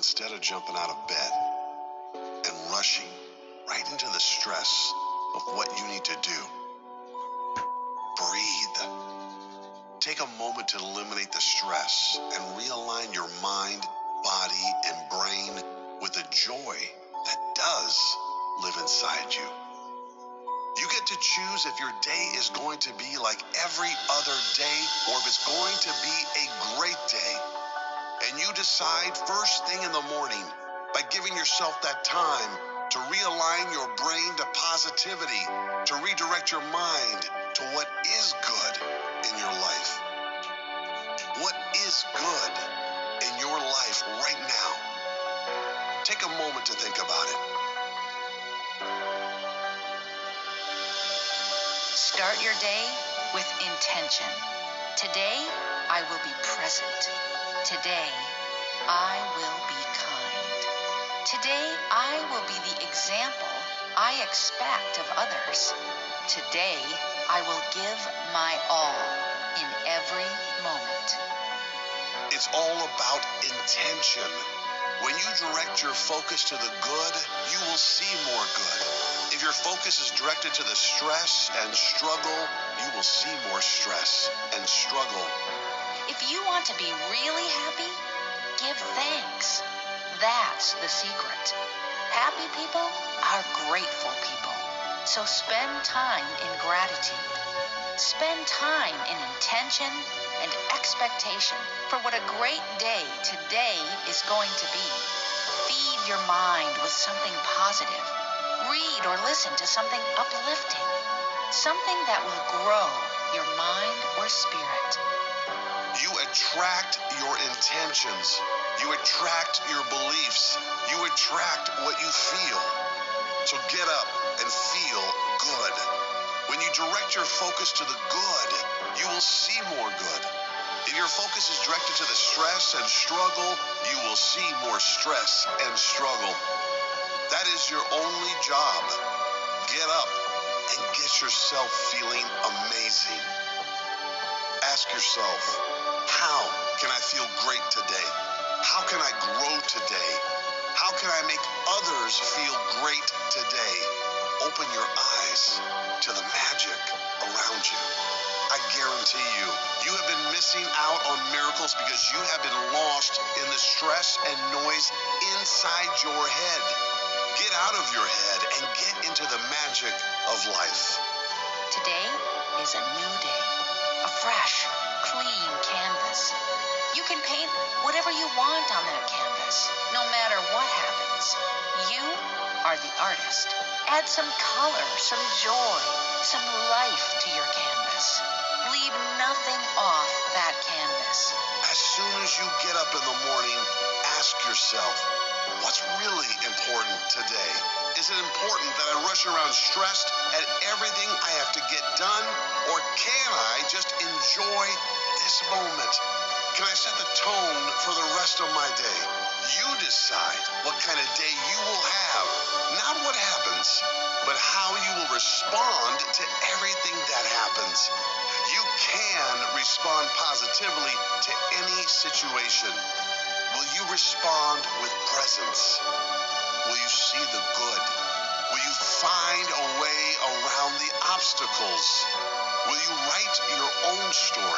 instead of jumping out of bed and rushing right into the stress of what you need to do, breathe. Take a moment to eliminate the stress and realign your mind, body, and brain with the joy that does live inside you. You get to choose if your day is going to be like every other day or if it's going to be a great day. And you decide first thing in the morning by giving yourself that time to realign your brain to positivity, to redirect your mind to what is good in your life. What is good in your life right now? Take a moment to think about it. Start your day with intention. Today, I will be present. Today, I will be kind. Today, I will be the example I expect of others. Today, I will give my all in every moment. It's all about intention. When you direct your focus to the good, you will see more good. If your focus is directed to the stress and struggle, you will see more stress and struggle. If you want to be really happy, give thanks. That's the secret. Happy people are grateful people. So spend time in gratitude. Spend time in intention and expectation for what a great day today is going to be. Feed your mind with something positive. Read or listen to something uplifting. Something that will grow your mind or spirit. You attract your intentions. You attract your beliefs. You attract what you feel. So get up and feel good. When you direct your focus to the good, you will see more good. If your focus is directed to the stress and struggle, you will see more stress and struggle. That is your only job. Get up and get yourself feeling amazing. Yourself, how can I feel great today? How can I grow today? How can I make others feel great today? Open your eyes to the magic around you. I guarantee you, you have been missing out on miracles because you have been lost in the stress and noise inside your head. Get out of your head and get into the magic of life. Today is a new day, a fresh, clean canvas. You can paint whatever you want on that canvas, no matter what happens. You are the artist. Add some color, some joy, some life to your canvas. Leave nothing off that canvas. As soon as you get up in the morning, ask yourself, what's really important today? Is it important that I rush around stressed at everything I have to get done? Or can I just enjoy this moment? Can I set the tone for the rest of my day? You decide what kind of day you will have. Not what happens, but how you will respond to everything that happens. You can respond positively to any situation. Will you respond with presence? Will you see the obstacles? Will you write your own story